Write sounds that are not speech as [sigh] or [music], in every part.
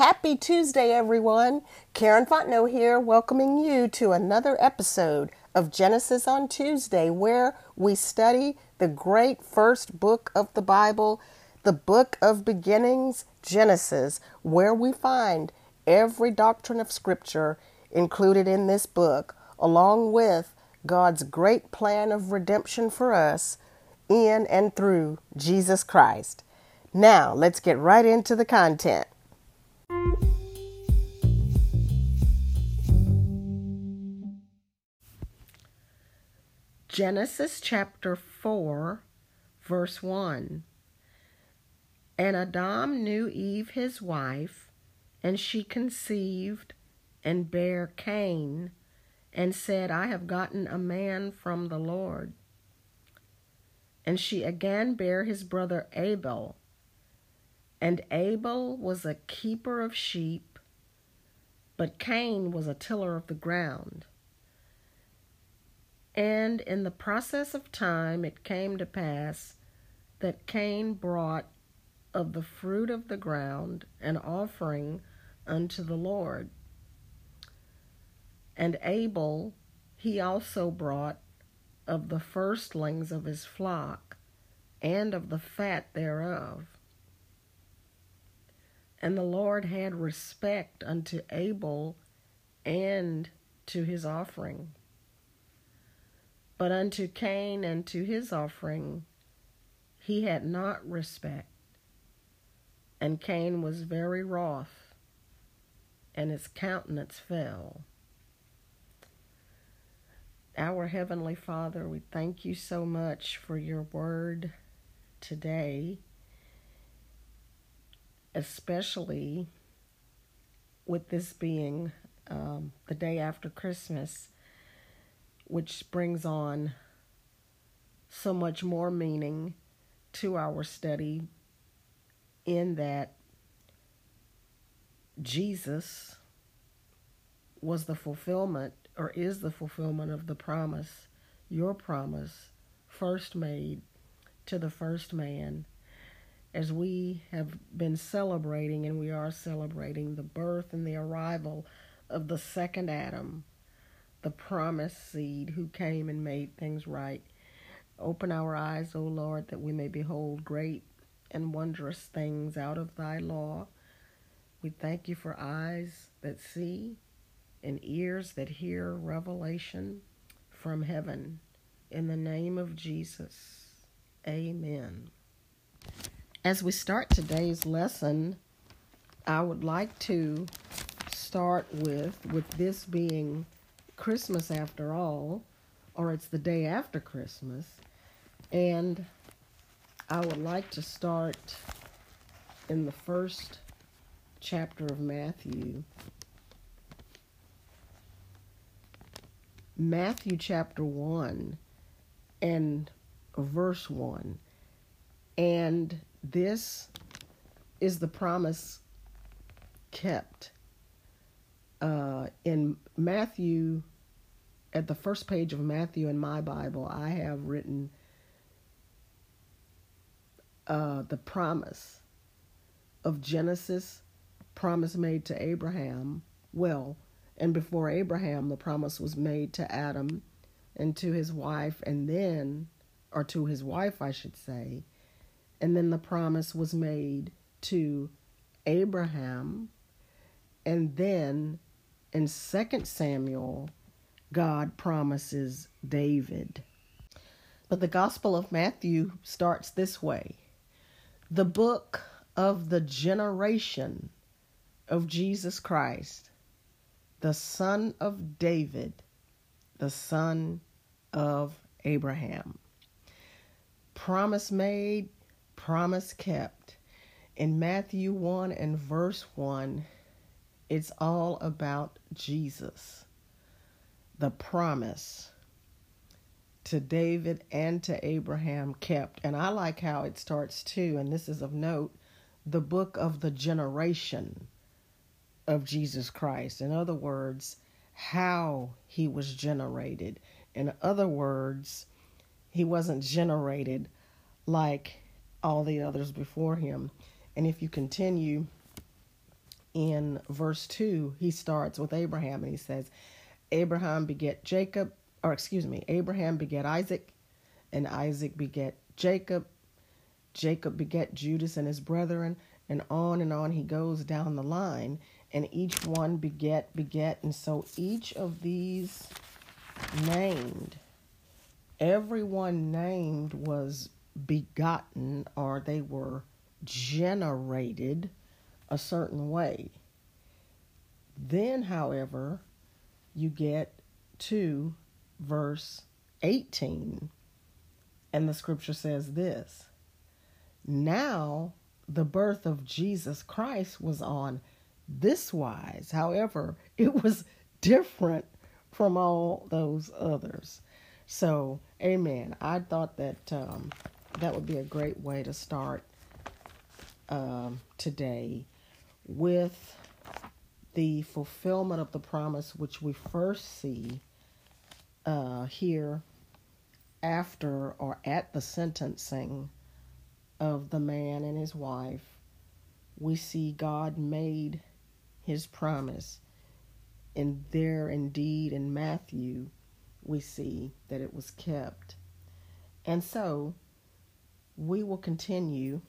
Happy Tuesday, everyone. Karen Fontenot here, welcoming you to another episode of Genesis on Tuesday, where we study the great first book of the Bible, the book of beginnings, Genesis, where we find every doctrine of Scripture included in this book, along with God's great plan of redemption for us in and through Jesus Christ. Now, let's get right into the content. Genesis chapter 4, verse 1. And Adam knew Eve his wife, and she conceived and bare Cain, and said, I have gotten a man from the Lord. And she again bare his brother Abel. And Abel was a keeper of sheep, but Cain was a tiller of the ground. And in the process of time it came to pass that Cain brought of the fruit of the ground an offering unto the Lord. And Abel he also brought of the firstlings of his flock and of the fat thereof. And the Lord had respect unto Abel and to his offering. But unto Cain and to his offering he had not respect. And Cain was very wroth, and his countenance fell. Our Heavenly Father, we thank you so much for your word today, especially with this being um, the day after Christmas which brings on so much more meaning to our study in that Jesus was the fulfillment or is the fulfillment of the promise, your promise, first made to the first man. As we have been celebrating, and we are celebrating the birth and the arrival of the second Adam, the promised seed who came and made things right. Open our eyes, O Lord, that we may behold great and wondrous things out of thy law. We thank you for eyes that see and ears that hear revelation from heaven. In the name of Jesus, amen. As we start today's lesson, I would like to start with, with this being Christmas after all, or it's the day after Christmas. And I would like to start in the first chapter of Matthew. Matthew chapter 1 and verse 1. And this is the promise kept. Uh, in Matthew at the first page of Matthew in my Bible, I have written uh, the promise of Genesis, promise made to Abraham. Well, and before Abraham, the promise was made to Adam and to his wife, and then, or to his wife, I should say, and then the promise was made to Abraham, and then in Second Samuel, God promises David. But the Gospel of Matthew starts this way The book of the generation of Jesus Christ, the son of David, the son of Abraham. Promise made, promise kept. In Matthew 1 and verse 1, it's all about Jesus the promise to David and to Abraham kept. And I like how it starts too, and this is of note the book of the generation of Jesus Christ. In other words, how he was generated. In other words, he wasn't generated like all the others before him. And if you continue in verse 2, he starts with Abraham and he says, Abraham beget Jacob, or excuse me, Abraham beget Isaac, and Isaac beget Jacob. Jacob beget Judas and his brethren, and on and on he goes down the line, and each one beget, beget, and so each of these named, everyone named was begotten or they were generated a certain way. Then, however, you get to verse 18, and the scripture says this Now the birth of Jesus Christ was on this wise. However, it was [laughs] different from all those others. So, amen. I thought that um, that would be a great way to start um, today with the fulfillment of the promise, which we first see uh, here after or at the sentencing of the man and his wife. We see God made his promise. And there, indeed, in Matthew, we see that it was kept. And so, we will continue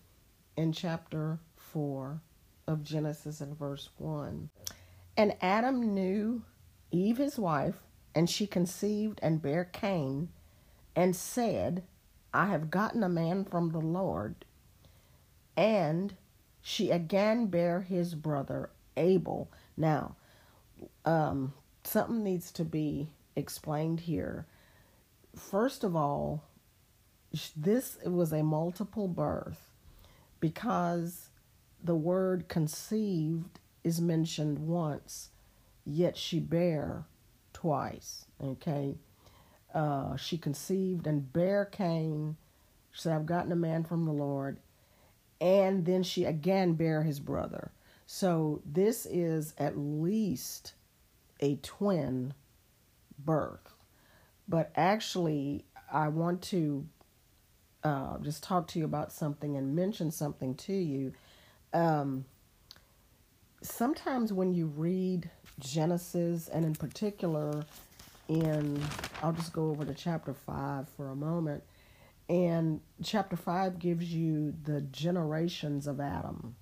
in chapter 4 of Genesis in verse 1. And Adam knew Eve his wife, and she conceived and bare Cain, and said, I have gotten a man from the Lord. And she again bare his brother Abel. Now, um, something needs to be explained here. First of all, this was a multiple birth because the word conceived is mentioned once, yet she bare twice. Okay. Uh, she conceived and bare Cain. She said, I've gotten a man from the Lord. And then she again bare his brother. So this is at least a twin birth. But actually, I want to uh, just talk to you about something and mention something to you. Um, sometimes when you read Genesis, and in particular, in I'll just go over to chapter 5 for a moment. And chapter 5 gives you the generations of Adam.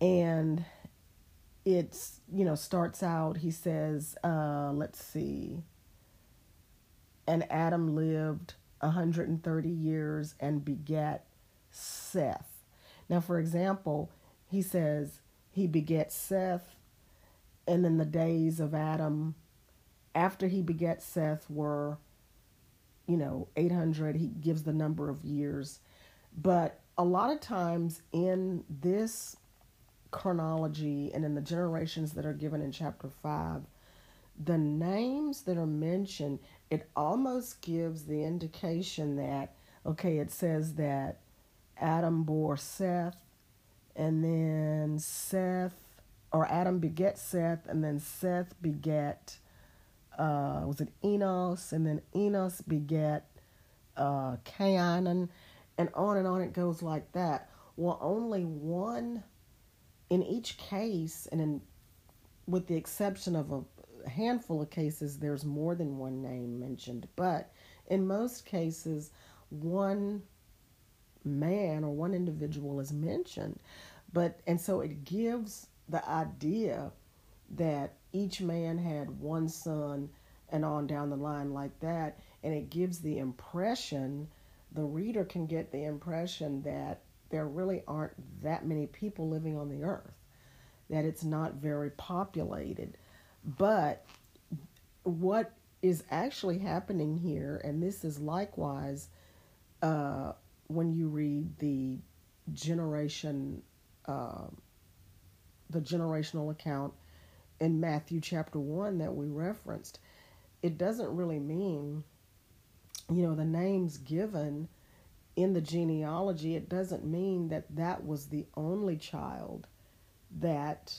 And it's, you know, starts out, he says, uh, let's see, and Adam lived 130 years and begat Seth. Now, for example, he says he begets Seth, and then the days of Adam after he begets Seth were, you know, 800. He gives the number of years. But a lot of times in this chronology and in the generations that are given in chapter 5, the names that are mentioned, it almost gives the indication that, okay, it says that Adam bore Seth, and then Seth, or Adam beget Seth, and then Seth beget, uh, was it Enos, and then Enos beget uh, Cainan, and on and on it goes like that. Well, only one in each case, and in with the exception of a handful of cases, there's more than one name mentioned, but in most cases, one man or one individual is mentioned. But, and so it gives the idea that each man had one son and on down the line like that. And it gives the impression, the reader can get the impression that there really aren't that many people living on the earth, that it's not very populated. But what is actually happening here, and this is likewise uh, when you read the generation, uh, the generational account in Matthew chapter 1 that we referenced, it doesn't really mean, you know, the names given in the genealogy, it doesn't mean that that was the only child that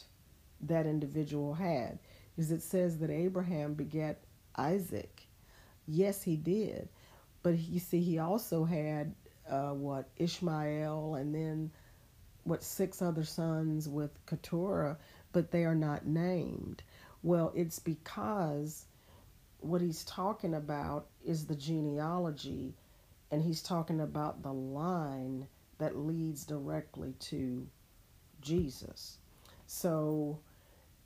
that individual had Because it says that Abraham begat Isaac. Yes, he did. But you see, he also had uh, what Ishmael, and then what six other sons with Keturah, but they are not named. Well, it's because what he's talking about is the genealogy, and he's talking about the line that leads directly to Jesus. So,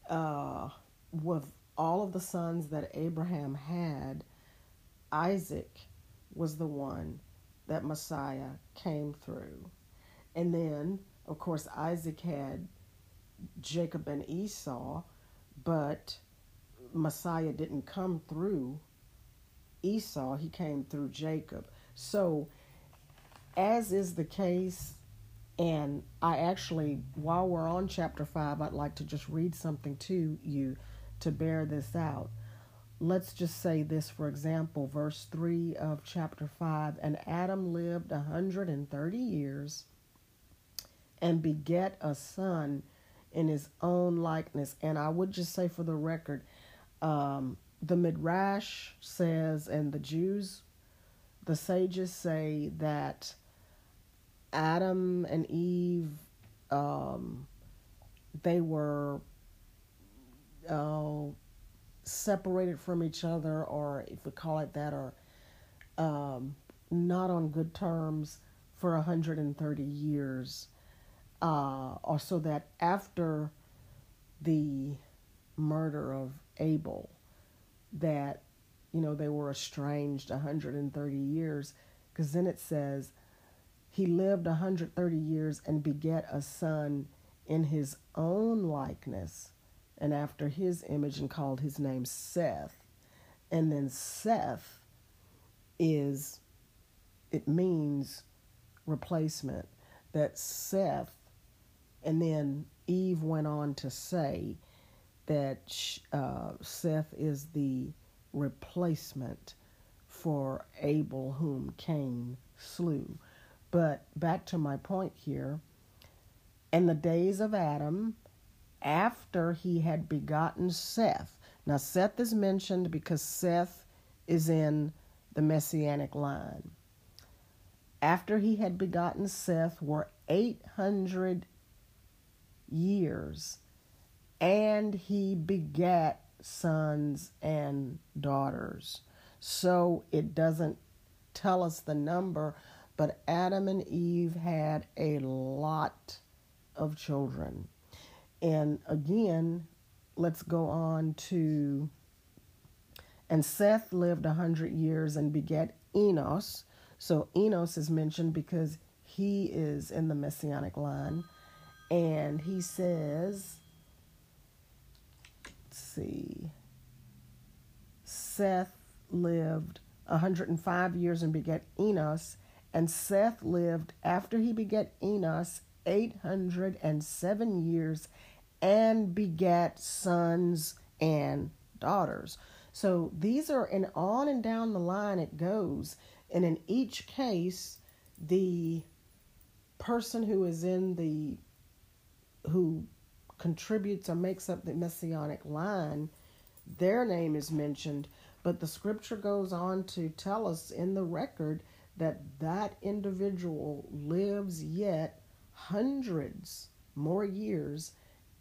uh, with all of the sons that Abraham had, Isaac was the one that Messiah came through. And then, of course, Isaac had Jacob and Esau, but Messiah didn't come through Esau, he came through Jacob. So, as is the case, and I actually, while we're on chapter 5, I'd like to just read something to you to bear this out. Let's just say this, for example, verse 3 of chapter 5 And Adam lived a 130 years and beget a son in his own likeness. And I would just say for the record, um, the Midrash says, and the Jews, the sages say that Adam and Eve, um, they were uh, separated from each other, or if we call it that, or um, not on good terms for 130 years. Uh, or so that after the murder of Abel, that you know they were estranged 130 years, because then it says he lived 130 years and beget a son in his own likeness and after his image and called his name Seth. And then Seth is, it means replacement. That Seth, and then Eve went on to say that uh, Seth is the replacement for Abel, whom Cain slew. But back to my point here. In the days of Adam, after he had begotten Seth. Now, Seth is mentioned because Seth is in the messianic line. After he had begotten Seth were 800 years, and he begat sons and daughters. So it doesn't tell us the number, but Adam and Eve had a lot of children. And again, let's go on to. And Seth lived a hundred years and begat Enos. So Enos is mentioned because he is in the messianic line. And he says, let's see, Seth lived 105 years and begat Enos. And Seth lived after he begat Enos 807 years and begat sons and daughters. So these are, and on and down the line it goes. And in each case, the person who is in the, who contributes or makes up the messianic line, their name is mentioned. But the scripture goes on to tell us in the record that that individual lives yet hundreds more years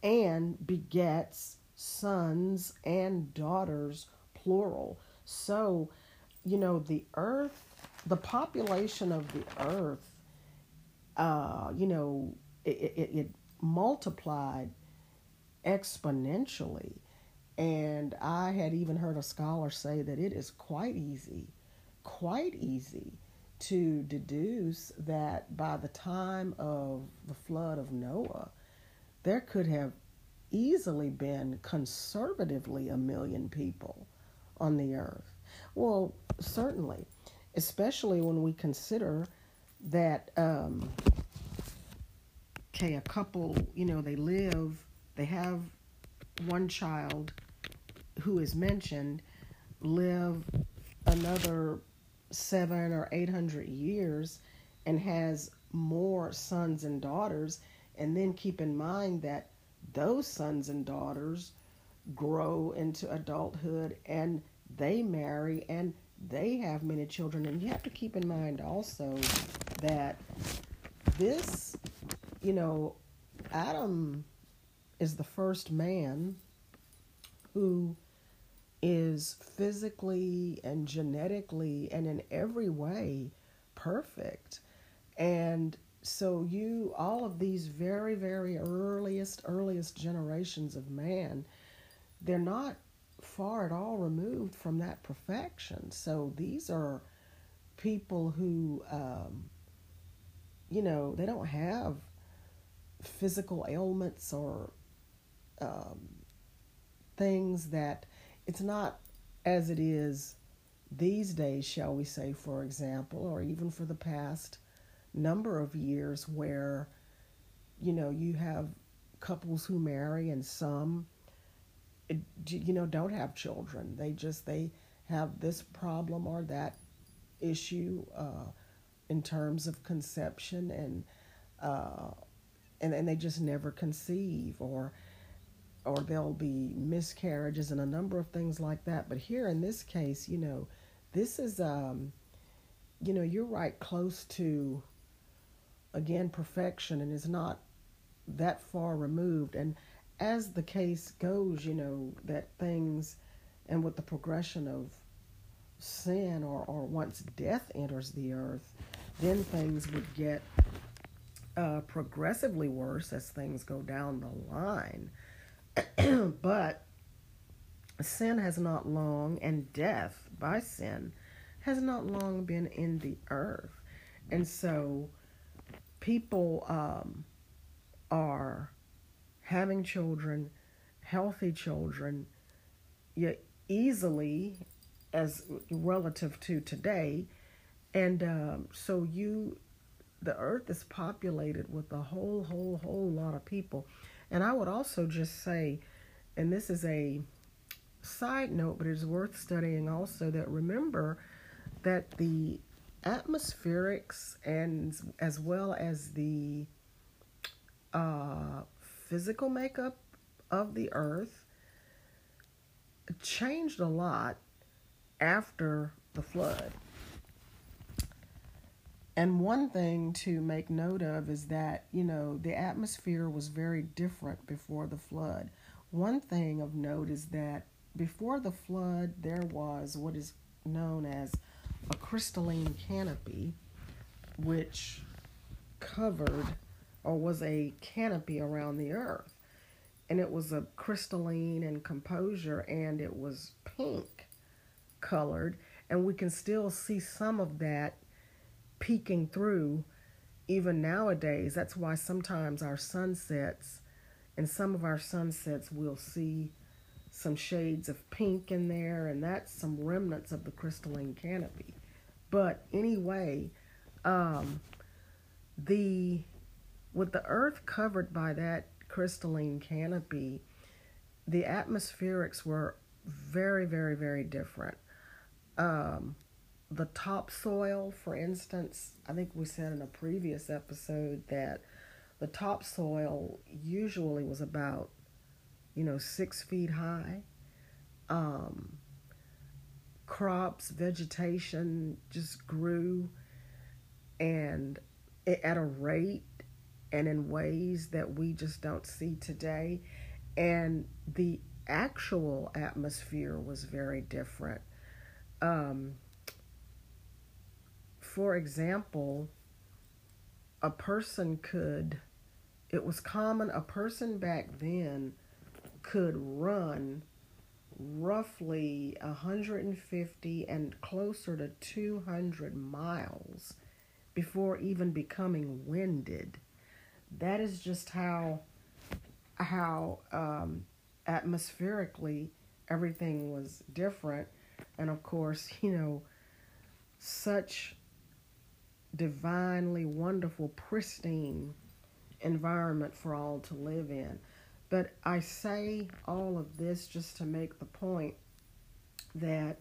and begets sons and daughters, plural. So, you know, the earth, the population of the earth, uh, you know, it, it, it multiplied exponentially. And I had even heard a scholar say that it is quite easy, quite easy to deduce that by the time of the flood of Noah, there could have easily been conservatively a million people on the earth. Well, certainly, especially when we consider that, um, okay, a couple, you know, they live, they have one child who is mentioned, live another seven or eight hundred years and has more sons and daughters and then keep in mind that those sons and daughters grow into adulthood and they marry and they have many children. And you have to keep in mind also that this you know, Adam is the first man who is physically and genetically and in every way perfect. And so you all of these very very earliest earliest generations of man they're not far at all removed from that perfection. So these are people who um, you know they don't have physical ailments or um, things that it's not as it is these days, shall we say, for example, or even for the past number of years, where you know you have couples who marry and some you know don't have children they just they have this problem or that issue uh, in terms of conception and uh, and and they just never conceive or or there'll be miscarriages and a number of things like that. But here in this case, you know, this is um, you know, you're right close to again perfection and is not that far removed. And as the case goes, you know, that things and with the progression of sin or, or once death enters the earth, then things would get uh, progressively worse as things go down the line. [clears throat] but sin has not long, and death by sin has not long been in the earth. And so people um, are having children, healthy children, yet easily as relative to today. And um, so you the earth is populated with a whole, whole, whole lot of people. And I would also just say, and this is a side note, but it's worth studying also, that remember that the atmospherics and as well as the uh, physical makeup of the earth changed a lot after the flood. And one thing to make note of is that, you know, the atmosphere was very different before the flood. One thing of note is that before the flood, there was what is known as a crystalline canopy, which covered or was a canopy around the earth. And it was a crystalline and composure, and it was pink colored. And we can still see some of that peeking through even nowadays. That's why sometimes our sunsets, and some of our sunsets, we'll see some shades of pink in there, and that's some remnants of the crystalline canopy. But anyway, um, the with the earth covered by that crystalline canopy, the atmospherics were very, very, very different. Um, the topsoil, for instance, I think we said in a previous episode that the topsoil usually was about, you know, six feet high. Um, crops, vegetation just grew and at a rate and in ways that we just don't see today. And the actual atmosphere was very different. Um, for example, a person could, it was common, a person back then could run roughly 150 and closer to 200 miles before even becoming winded. That is just how how um, atmospherically everything was different, and of course, you know, such divinely wonderful, pristine environment for all to live in. But I say all of this just to make the point that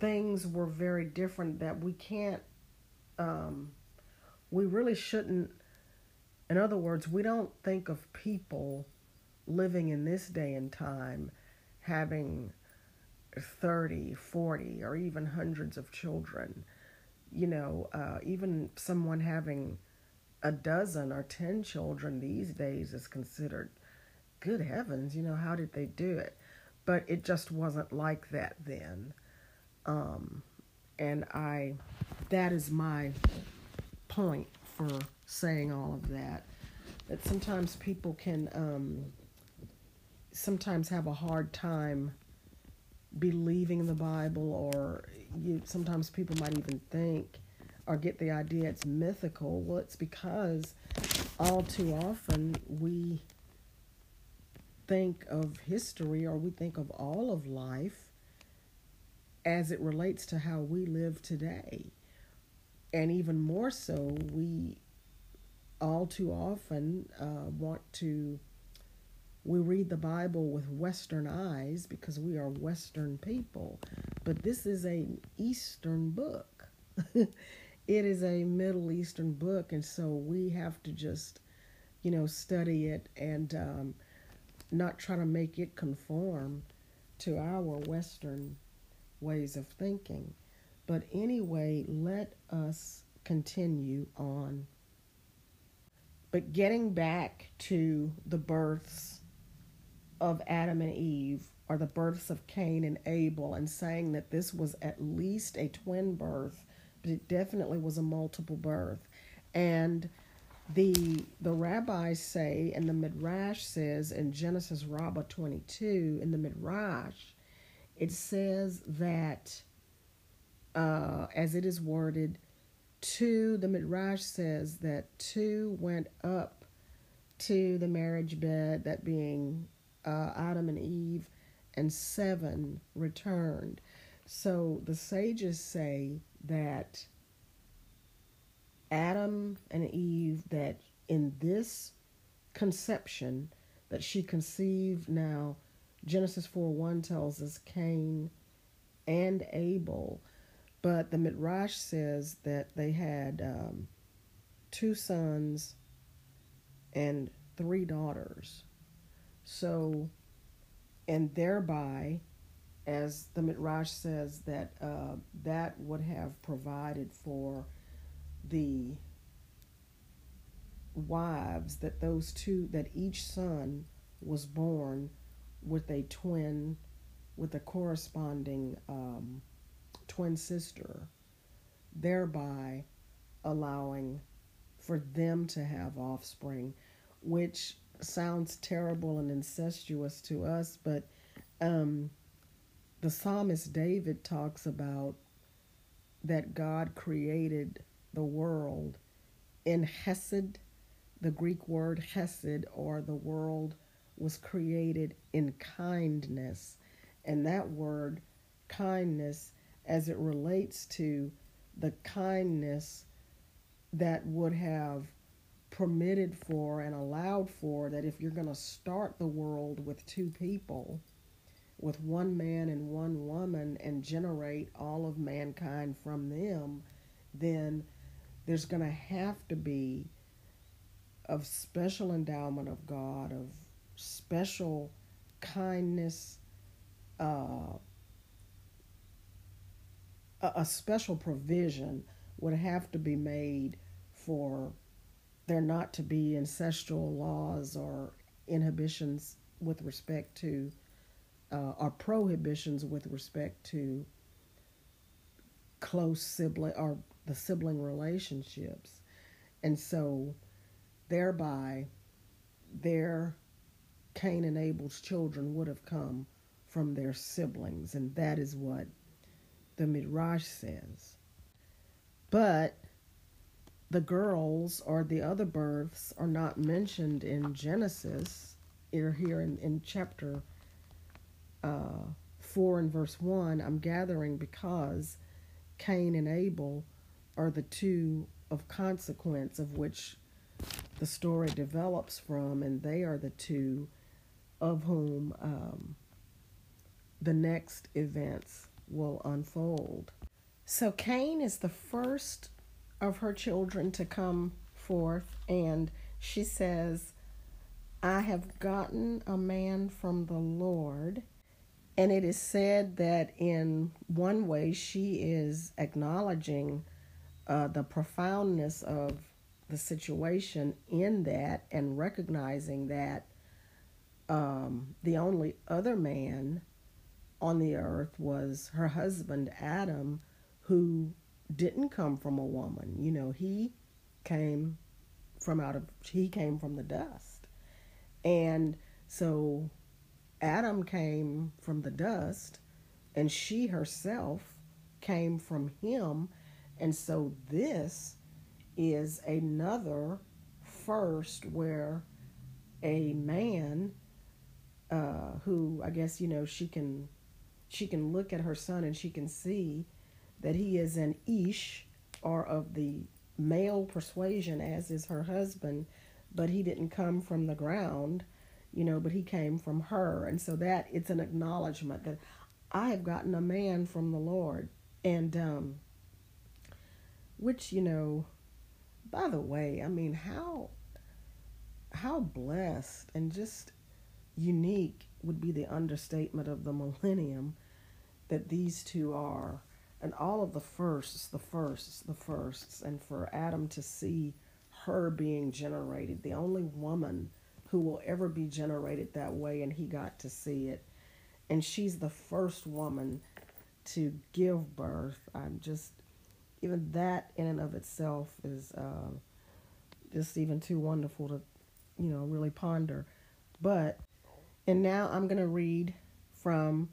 things were very different, that we can't, um, we really shouldn't, in other words, we don't think of people living in this day and time having 30, 40, or even hundreds of children. You know, uh, even someone having a dozen or ten children these days is considered good heavens, you know, how did they do it? But it just wasn't like that then. Um, and I, that is my point for saying all of that. That sometimes people can um, sometimes have a hard time believing the Bible, or you, sometimes people might even think or get the idea it's mythical. Well, it's because all too often we think of history or we think of all of life as it relates to how we live today. And even more so, we all too often uh, want to, we read the Bible with Western eyes because we are Western people. But this is an Eastern book. [laughs] it is a Middle Eastern book, and so we have to just, you know, study it and um, not try to make it conform to our Western ways of thinking. But anyway, let us continue on. But getting back to the births of Adam and Eve, or the births of Cain and Abel, and saying that this was at least a twin birth, it definitely was a multiple birth. And the the rabbis say, and the Midrash says in Genesis Rabbah 22, in the Midrash, it says that, uh, as it is worded, two, the Midrash says that two went up to the marriage bed, that being uh, Adam and Eve, and seven returned. So the sages say that Adam and Eve, that in this conception that she conceived now, Genesis 4 1 tells us Cain and Abel, but the Midrash says that they had um, two sons and three daughters. So, and thereby, as the Midrash says, that uh, that would have provided for the wives that those two that each son was born with a twin with a corresponding um, twin sister thereby allowing for them to have offspring which sounds terrible and incestuous to us but um, the psalmist david talks about that god created the world. In Hesed, the Greek word Hesed, or the world, was created in kindness. And that word, kindness, as it relates to the kindness that would have permitted for and allowed for that if you're going to start the world with two people, with one man and one woman, and generate all of mankind from them, then there's going to have to be of special endowment of God, of special kindness, uh, a, a special provision would have to be made for there not to be ancestral laws or inhibitions with respect to, uh, or prohibitions with respect to close sibling or the sibling relationships. And so, thereby, their Cain and Abel's children would have come from their siblings, and that is what the Midrash says. But the girls or the other births are not mentioned in Genesis. Here in, in chapter uh, 4 and verse 1. I'm gathering because Cain and Abel are the two of consequence of which the story develops from, and they are the two of whom um, the next events will unfold. So Cain is the first of her children to come forth, and she says, I have gotten a man from the Lord. And it is said that in one way she is acknowledging uh, the profoundness of the situation in that and recognizing that um, the only other man on the earth was her husband Adam, who didn't come from a woman. You know, he came from out of he came from the dust. And so Adam came from the dust and she herself came from him. And so this is another first where a man uh, who I guess you know she can she can look at her son and she can see that he is an ish or of the male persuasion as is her husband but he didn't come from the ground you know but he came from her. And so that it's an acknowledgement that i have gotten a man from the lord. And um which you know by the way i mean how how blessed and just unique would be the understatement of the millennium that these two are. And all of the firsts, the firsts, the firsts, and for Adam to see her being generated, the only woman who will ever be generated that way, and he got to see it. And she's the first woman to give birth. I'm just, even that in and of itself is uh, just even too wonderful to, you know, really ponder. But, and now I'm going to read from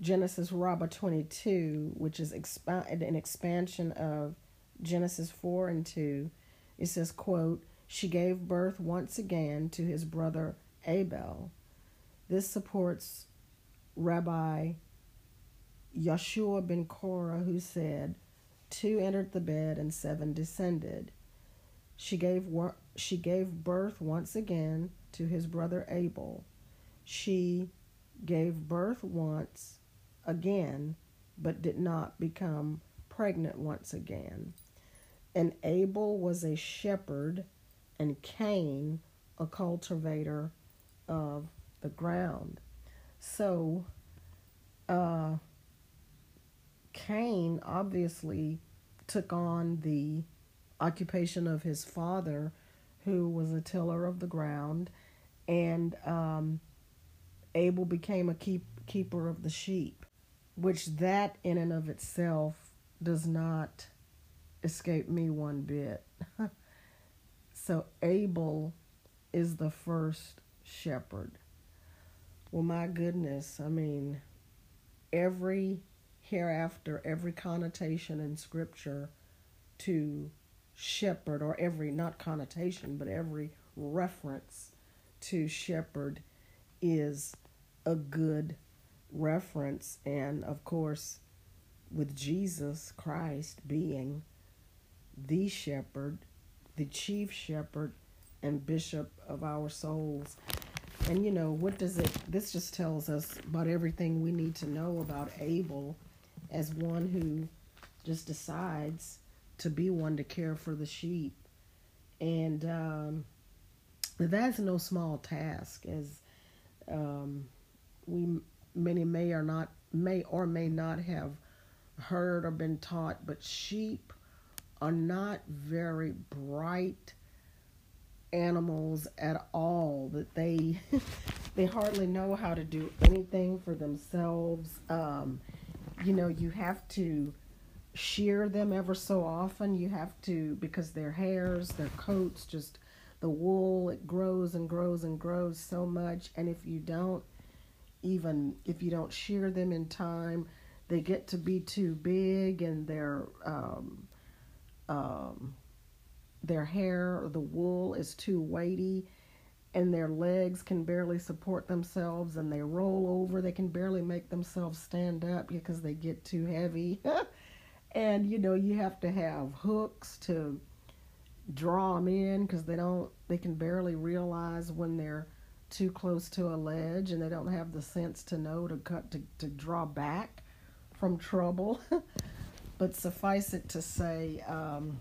Genesis Rabbah 22, which is exp- an expansion of Genesis 4 and 2. It says, quote, She gave birth once again to his brother Abel. This supports Rabbi Yeshua ben Korah, who said, Two entered the bed and seven descended. She gave, she gave birth once again to his brother Abel. She gave birth once again, but did not become pregnant once again. And Abel was a shepherd, and Cain a cultivator of the ground. So, uh, Cain obviously took on the occupation of his father, who was a tiller of the ground, and um, Abel became a keep, keeper of the sheep which that in and of itself does not escape me one bit. [laughs] so Abel is the first shepherd. Well, my goodness, I mean, every hereafter, every connotation in Scripture to shepherd, or every, not connotation, but every reference to shepherd is a good reference, and of course, with Jesus Christ being the shepherd, the chief shepherd, and bishop of our souls. And you know, what does it, this just tells us about everything we need to know about Abel as one who just decides to be one to care for the sheep. And um, that's no small task, as um, we many may or not may or may not have heard or been taught, but sheep are not very bright animals at all that they [laughs] they hardly know how to do anything for themselves. Um, you know you have to shear them ever so often. You have to because their hairs their coats just the wool it grows and grows and grows so much. And if you don't even if you don't shear them in time, they get to be too big and their um, um, their hair or the wool is too weighty and their legs can barely support themselves and they roll over they can barely make themselves stand up because they get too heavy [laughs] and you know you have to have hooks to draw them in because they don't they can barely realize when they're too close to a ledge and they don't have the sense to know to cut to, to draw back from trouble. [laughs] but suffice it to say, um,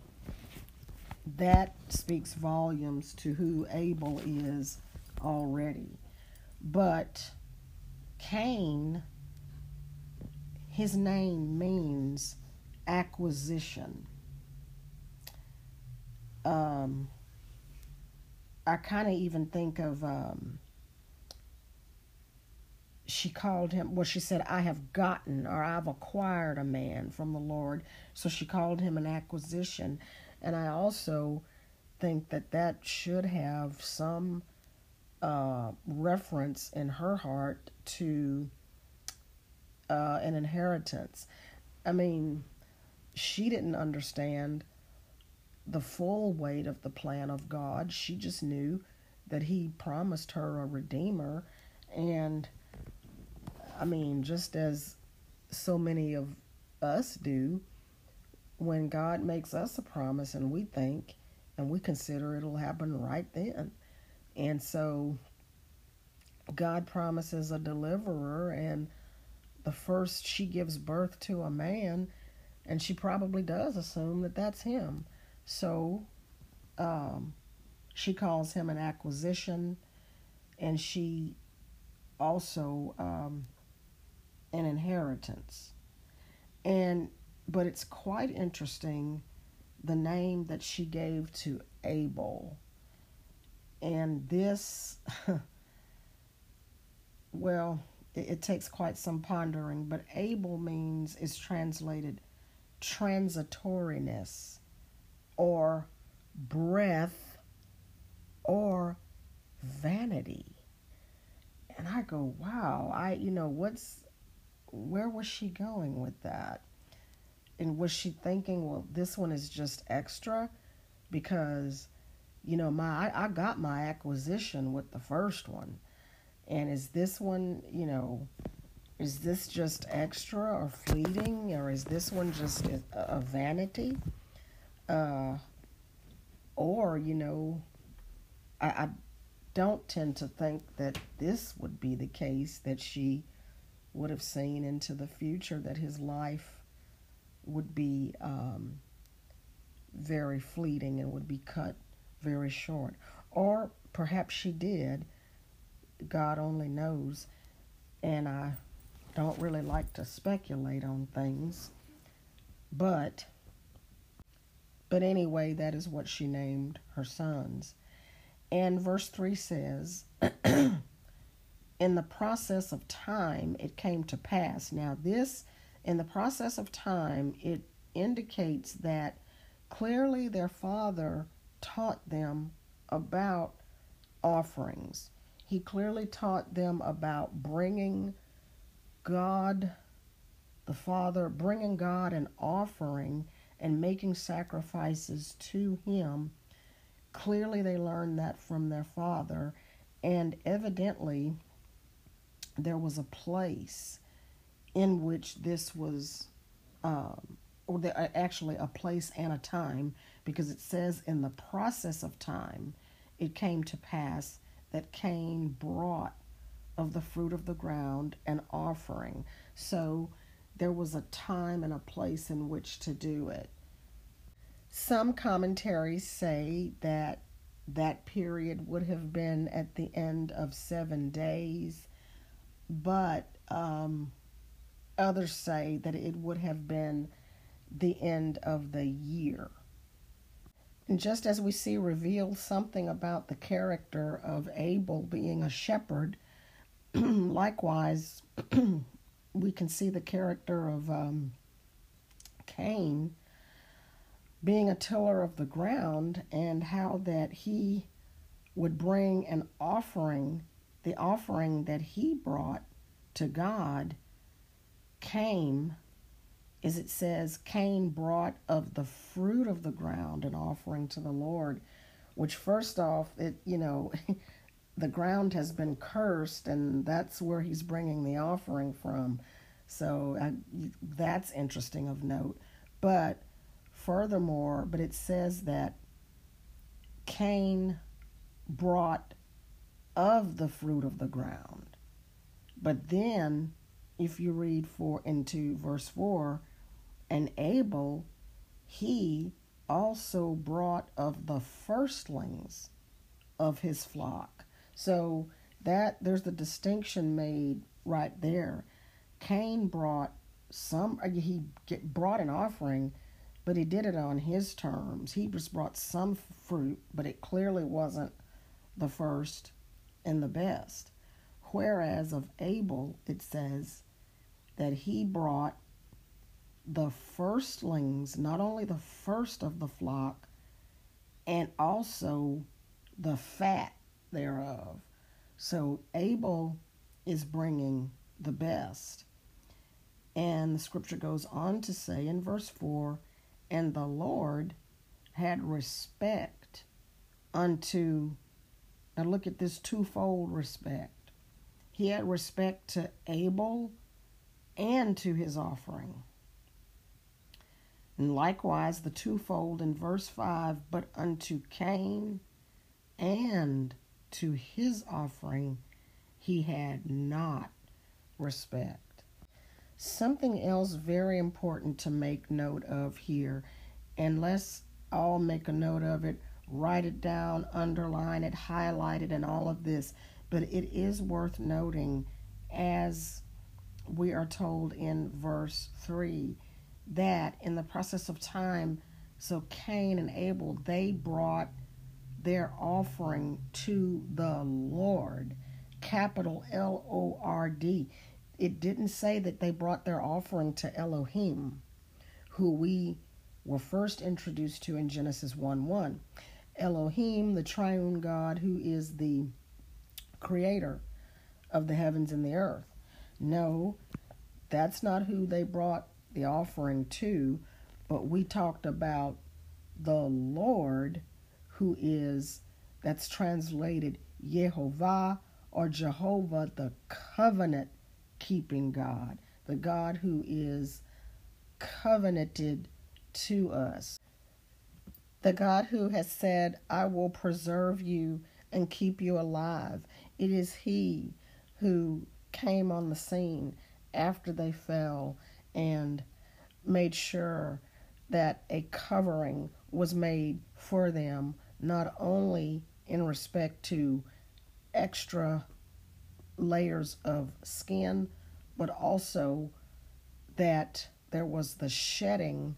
that speaks volumes to who Abel is already. But Cain, his name means acquisition. um, I kind of even think of um, she called him well she said i have gotten or i've acquired a man from the lord. So she called him an acquisition. And i also think that that should have some uh, reference in her heart to uh, an inheritance. I mean she didn't understand the full weight of the plan of god. She just knew that he promised her a redeemer and I mean, just as so many of us do, when God makes us a promise and we think and we consider it'll happen right then. And so God promises a deliverer, and the first she gives birth to a man, and she probably does assume that that's him. So um, she calls him an acquisition, and she also um, an inheritance. And but it's quite interesting the name that she gave to Abel. And this [laughs] well, it, it takes quite some pondering, but Abel means is translated transitoriness or breath or vanity. And I go, wow, I you know, what's where was she going with that? And was she thinking, well, this one is just extra because, you know, my I, I got my acquisition with the first one, and is this one, you know, is this just extra or fleeting, or is this one just a, a vanity? Uh, or you know, I, I don't tend to think that this would be the case that she would have seen into the future that his life would be um, very fleeting and would be cut very short. Or perhaps she did. God only knows. And I don't really like to speculate on things. But but anyway, that is what she named her sons. And verse 3 says [clears throat] in the process of time, it came to pass. Now, this, in the process of time, it indicates that clearly their father taught them about offerings. He clearly taught them about bringing God, the Father, bringing God an offering and making sacrifices to Him. Clearly, they learned that from their father, and evidently, there was a place in which this was, um, or the, actually a place and a time, because it says in the process of time, it came to pass that Cain brought of the fruit of the ground an offering. So there was a time and a place in which to do it. Some commentaries say that that period would have been at the end of seven days but um, others say that it would have been the end of the year. And just as we see revealed something about the character of Abel being a shepherd, [clears throat] likewise, [clears throat] we can see the character of um, Cain being a tiller of the ground and how that he would bring an offering the offering that he brought to God came, as it says, Cain brought of the fruit of the ground an offering to the Lord, which first off, it, you know, [laughs] the ground has been cursed, and that's where he's bringing the offering from. So I, that's interesting of note. But furthermore, but it says that Cain brought of the fruit of the ground. But then, if you read for into verse four, and Abel, he also brought of the firstlings of his flock. So that there's the distinction made right there. Cain brought some. Uh, he brought an offering, but he did it on his terms. He just brought some fruit, but it clearly wasn't the first and the best. Whereas of Abel, it says that he brought the firstlings, not only the first of the flock, and also the fat thereof. So Abel is bringing the best. And the scripture goes on to say in verse 4 And the Lord had respect unto, now look at this twofold respect. He had respect to Abel and to his offering. And likewise, the twofold in verse 5 But unto Cain and to his offering he had not respect. Something else very important to make note of here, and let's all make a note of it, write it down, underline it, highlight it, and all of this. But it is worth noting, as we are told in verse 3, that in the process of time, so Cain and Abel, they brought their offering to the Lord, capital L O R D. It didn't say that they brought their offering to Elohim, who we were first introduced to in Genesis 1 1. Elohim, the triune God, who is the creator of the heavens and the earth. No, that's not who they brought the offering to, but we talked about the Lord who is, that's translated Yehovah or Jehovah, the covenant keeping God, the God who is covenanted to us. The God who has said, I will preserve you and keep you alive. It is He who came on the scene after they fell and made sure that a covering was made for them not only in respect to extra layers of skin, but also that there was the shedding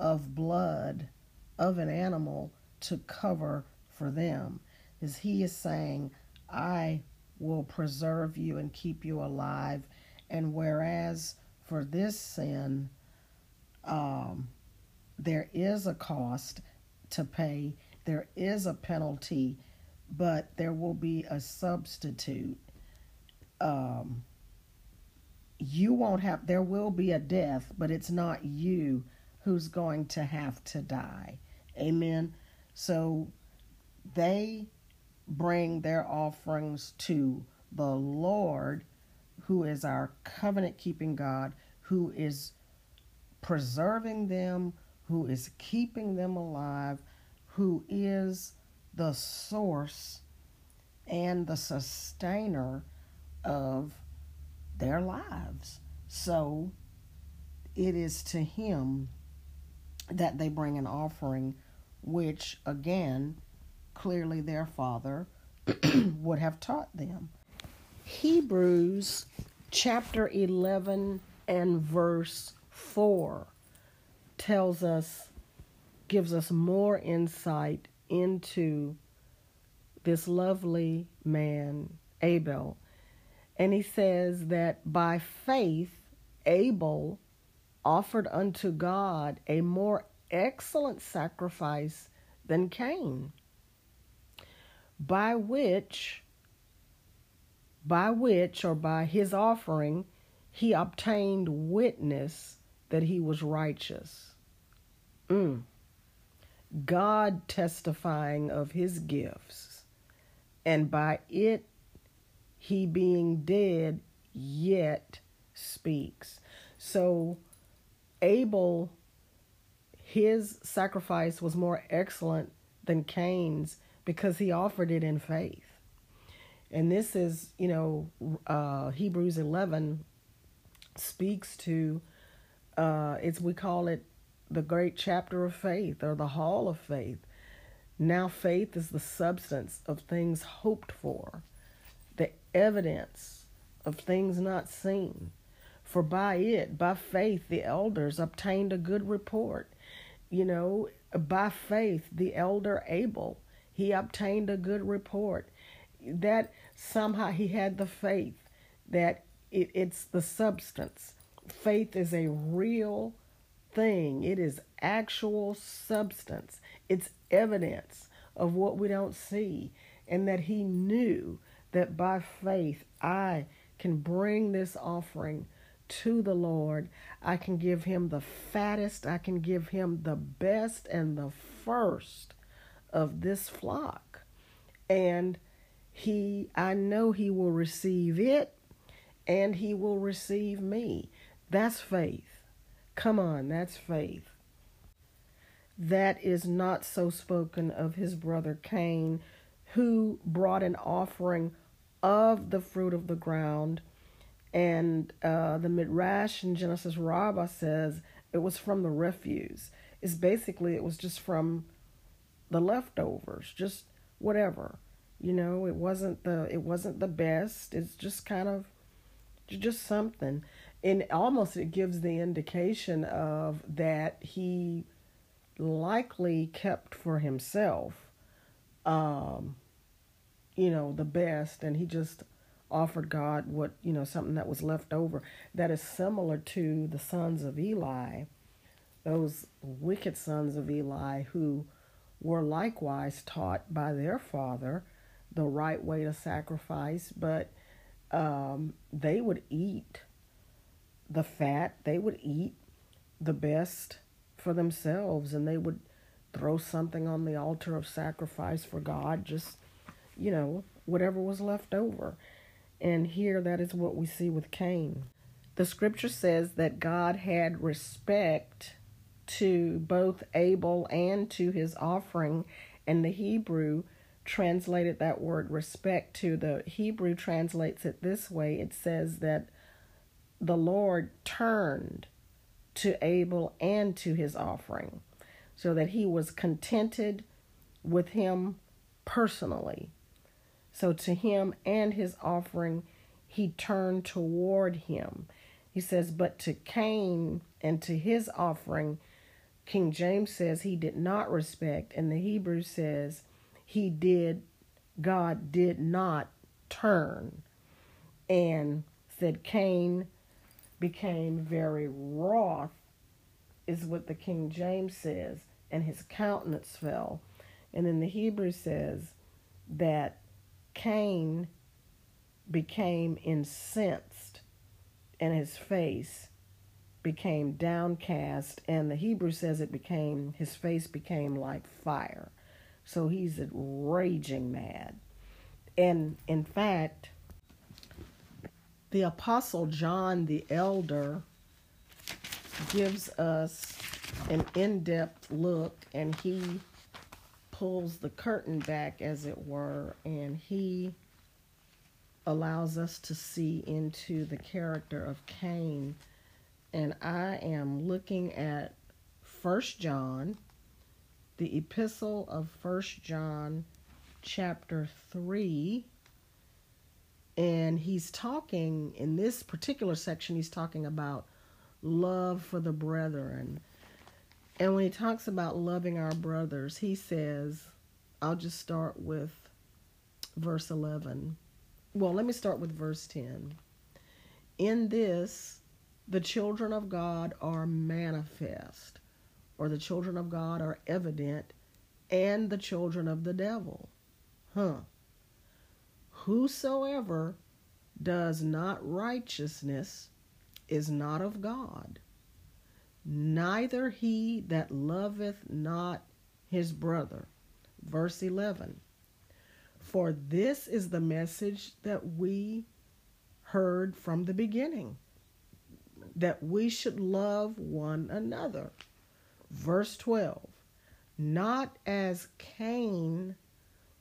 of blood of an animal to cover for them. As he is saying, I will preserve you and keep you alive. And whereas for this sin, um, there is a cost to pay, there is a penalty, but there will be a substitute. Um, you won't have, there will be a death, but it's not you who's going to have to die. Amen. So they bring their offerings to the Lord, who is our covenant keeping God, who is preserving them, who is keeping them alive, who is the source and the sustainer of their lives. So it is to him that they bring an offering, which again, clearly their father [clears throat] would have taught them. Hebrews chapter 11 and verse 4 tells us gives us more insight into this lovely man, Abel. And he says that by faith, Abel offered unto God a more excellent sacrifice than Cain, by which, by which, or by his offering, he obtained witness that he was righteous. Mm. God testifying of his gifts, and by it he being dead yet speaks. So Abel, his sacrifice was more excellent than Cain's because he offered it in faith. And this is, you know, uh, Hebrews 11 speaks to, uh, it's, we call it the great chapter of faith or the hall of faith. Now, faith is the substance of things hoped for, the evidence of things not seen. For by it, by faith, the elders obtained a good report. You know, by faith, the elder Abel, he obtained a good report. That somehow he had the faith that it, it's the substance. Faith is a real thing, it is actual substance, it's evidence of what we don't see. And that he knew that by faith I can bring this offering to the Lord. I can give him the fattest, I can give him the best and the first of this flock. And he I know he will receive it and he will receive me. That's faith. Come on, that's faith. That is not so spoken of his brother Cain, who brought an offering of the fruit of the ground. And uh, the Midrash in Genesis Rabbah says it was from the refuse. It's basically, it was just from the leftovers, just whatever. You know, it wasn't the it wasn't the best. It's just kind of just something. And almost it gives the indication of that he likely kept for himself um you know the best and he just offered God what you know something that was left over that is similar to the sons of Eli those wicked sons of Eli who were likewise taught by their father the right way to sacrifice, but um, they would eat the fat, they would eat the best for themselves, and they would throw something on the altar of sacrifice for God, just, you know, whatever was left over. And here, that is what we see with Cain. The scripture says that God had respect to both Abel and to his offering, and the Hebrew translated that word respect to. The Hebrew translates it this way it says that the Lord turned to Abel and to his offering, so that he was contented with him personally. So to him and his offering, he turned toward him. He says, But to Cain and to his offering, King James says he did not respect, and the Hebrew says he did, God did not turn. And said Cain became very wroth, is what the King James says, and his countenance fell. And then the Hebrew says that Cain became incensed and his face became downcast and the hebrew says it became his face became like fire so he's raging mad. And in fact, the Apostle John the Elder gives us an in depth look and he pulls the curtain back, as it were, and he allows us to see into the character of Cain. And I am looking at First John the epistle of First John chapter 3 and he's talking in this particular section he's talking about love for the brethren and when he talks about loving our brothers he says I'll just start with verse 11 well let me start with verse 10 in this the children of God are manifest or the children of God are evident, and the children of the devil. Huh. Whosoever does not righteousness is not of God, neither he that loveth not his brother. Verse 11. For this is the message that we heard from the beginning that we should love one another. Verse 12 Not as Cain,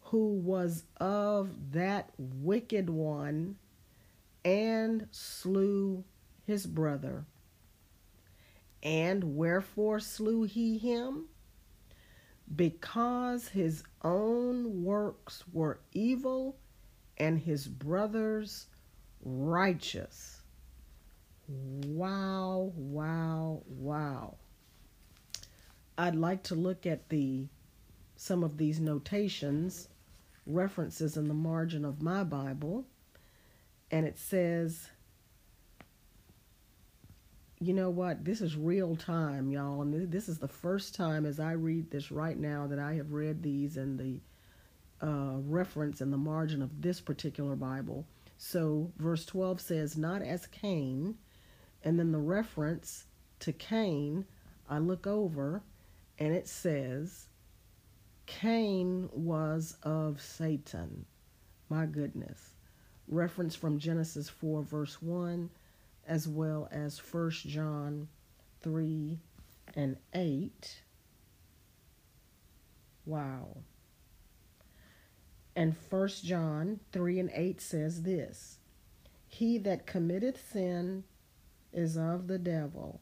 who was of that wicked one and slew his brother. And wherefore slew he him? Because his own works were evil and his brother's righteous. Wow, wow, wow. I'd like to look at the some of these notations, references in the margin of my Bible, and it says, you know what? This is real time, y'all, and this is the first time as I read this right now that I have read these in the uh, reference in the margin of this particular Bible. So, verse 12 says, Not as Cain, and then the reference to Cain, I look over and it says, Cain was of Satan. My goodness. Reference from Genesis 4, verse 1, as well as 1 John 3 and 8. Wow. And 1 John 3 and 8 says this He that committeth sin is of the devil,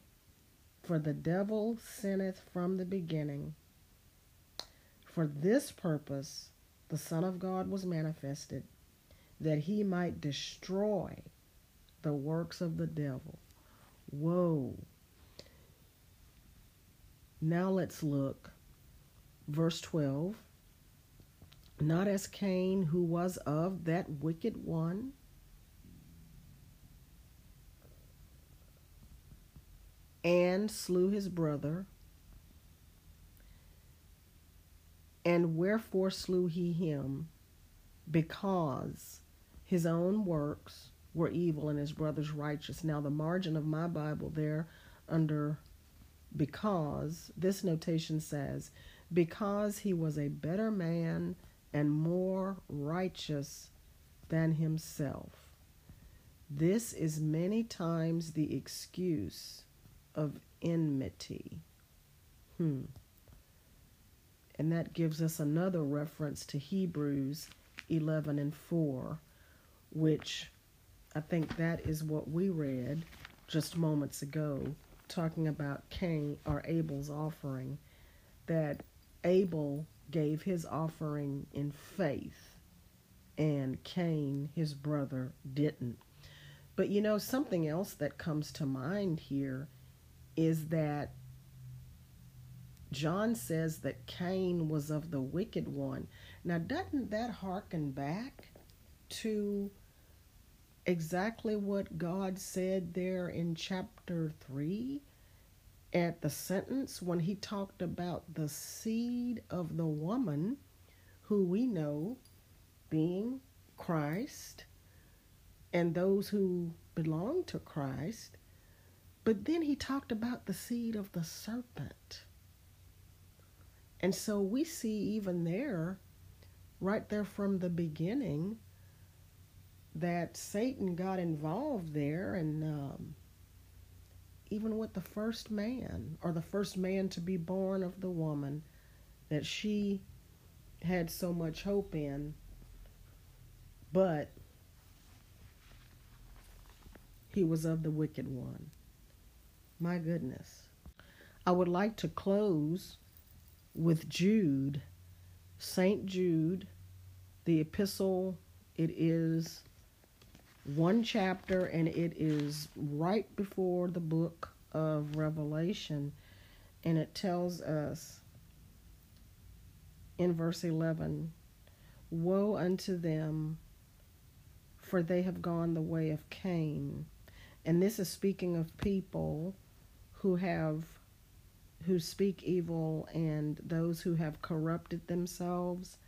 for the devil sinneth from the beginning. For this purpose the Son of God was manifested, that he might destroy the works of the devil. Whoa. Now let's look. Verse 12. Not as Cain, who was of that wicked one and slew his brother. And wherefore slew he him? Because his own works were evil and his brother's righteous. Now, the margin of my Bible there under because, this notation says, because he was a better man and more righteous than himself. This is many times the excuse of enmity. Hmm. And that gives us another reference to Hebrews 11 and 4, which I think that is what we read just moments ago, talking about Cain or Abel's offering, that Abel gave his offering in faith, and Cain, his brother, didn't. But you know, something else that comes to mind here is that John says that Cain was of the wicked one. Now, doesn't that harken back to exactly what God said there in chapter 3 at the sentence when he talked about the seed of the woman, who we know being Christ and those who belong to Christ? But then he talked about the seed of the serpent. And so we see even there, right there from the beginning, that Satan got involved there, and um, even with the first man, or the first man to be born of the woman, that she had so much hope in, but he was of the wicked one. My goodness. I would like to close with Jude, St. Jude, the epistle. It is one chapter and it is right before the book of Revelation. And it tells us in verse 11 Woe unto them, for they have gone the way of Cain. And this is speaking of people who have who speak evil and those who have corrupted themselves.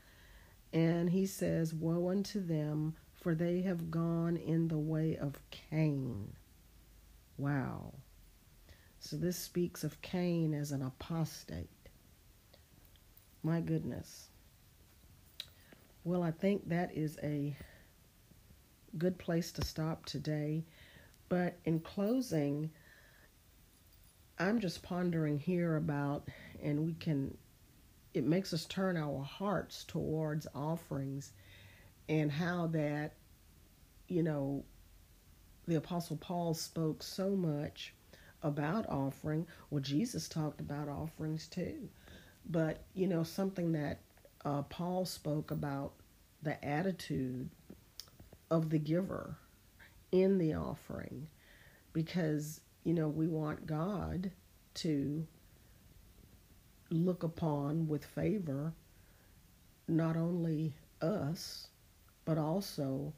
And he says, Woe unto them, for they have gone in the way of Cain. Wow. So this speaks of Cain as an apostate. My goodness. Well, I think that is a good place to stop today. But in closing, I'm just pondering here about, and we can, it makes us turn our hearts towards offerings and how that, you know, the Apostle Paul spoke so much about offering. Well, Jesus talked about offerings too. But, you know, something that uh, Paul spoke about the attitude of the giver in the offering because you know, we want God to look upon with favor not only us, but also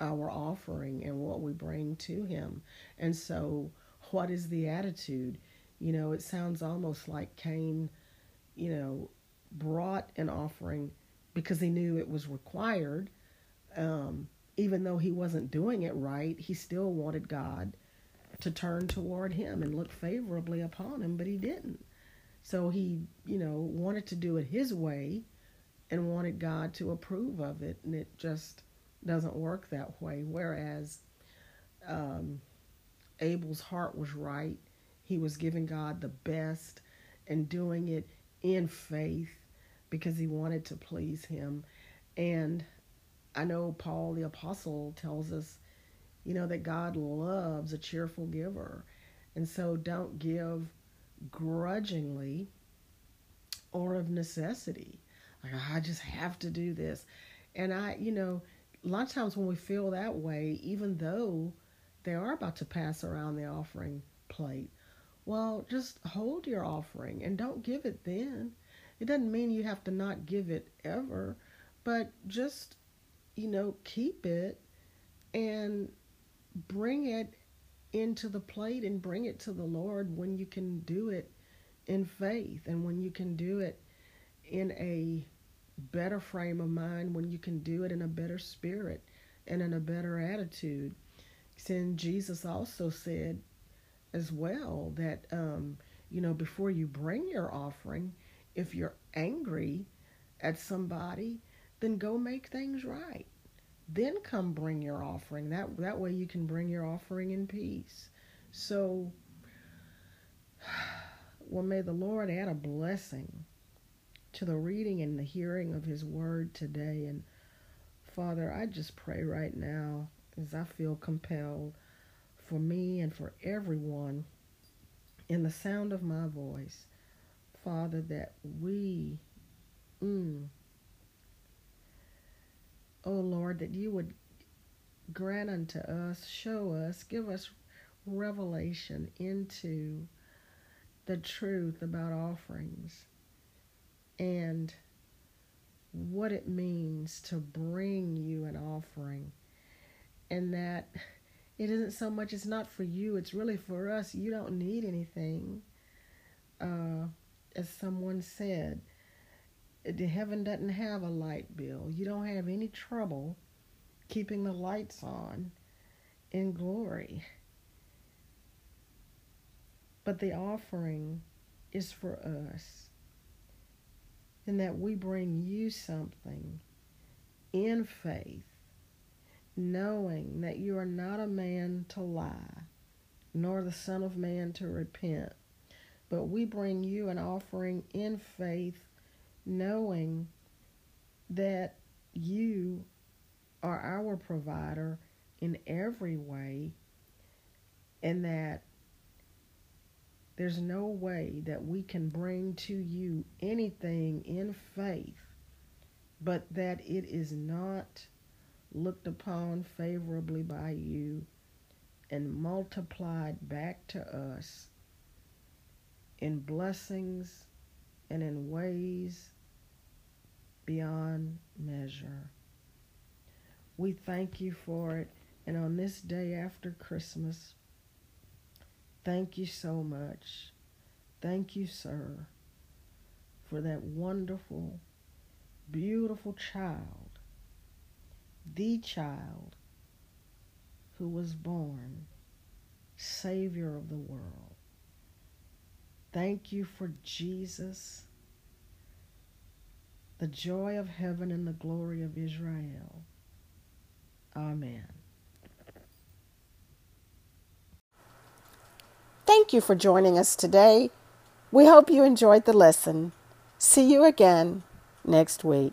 our offering and what we bring to Him. And so, what is the attitude? You know, it sounds almost like Cain, you know, brought an offering because he knew it was required. Um, even though he wasn't doing it right, he still wanted God to turn toward him and look favorably upon him, but he didn't. So he, you know, wanted to do it his way and wanted God to approve of it, and it just doesn't work that way. Whereas um, Abel's heart was right, he was giving God the best and doing it in faith because he wanted to please him. And I know Paul the Apostle tells us, you know, that God loves a cheerful giver. And so don't give grudgingly or of necessity. Like, I just have to do this. And I, you know, a lot of times when we feel that way, even though they are about to pass around the offering plate, well, just hold your offering and don't give it then. It doesn't mean you have to not give it ever, but just, you know, keep it and bring it into the plate and bring it to the Lord when you can do it in faith and when you can do it in a better frame of mind, when you can do it in a better spirit and in a better attitude. Since Jesus also said as well that, um, you know, before you bring your offering, if you're angry at somebody, then go make things right. Then come bring your offering. That that way you can bring your offering in peace. So [sighs] well may the Lord add a blessing to the reading and the hearing of his word today. And Father, I just pray right now as I feel compelled for me and for everyone in the sound of my voice Father, that we, mm, oh Lord, that you would grant unto us, show us, give us revelation into the truth about offerings and what it means to bring you an offering. And that it isn't so much, it's not for you, it's really for us. You don't need anything. Uh, as someone said, the heaven doesn't have a light bill. You don't have any trouble keeping the lights on in glory. But the offering is for us. And that we bring you something in faith, knowing that you are not a man to lie, nor the Son of Man to repent but we bring you an offering in faith, knowing that you are our provider in every way, and that there's no way that we can bring to you anything in faith, but that it is not looked upon favorably by you and multiplied back to us in blessings and in ways beyond measure. We thank you for it. And on this day after Christmas, thank you so much. Thank you, sir, for that wonderful, beautiful child, the child who was born, Savior of the world. Thank you for Jesus, the joy of heaven and the glory of Israel. Amen. Thank you for joining us today. We hope you enjoyed the lesson. See you again next week.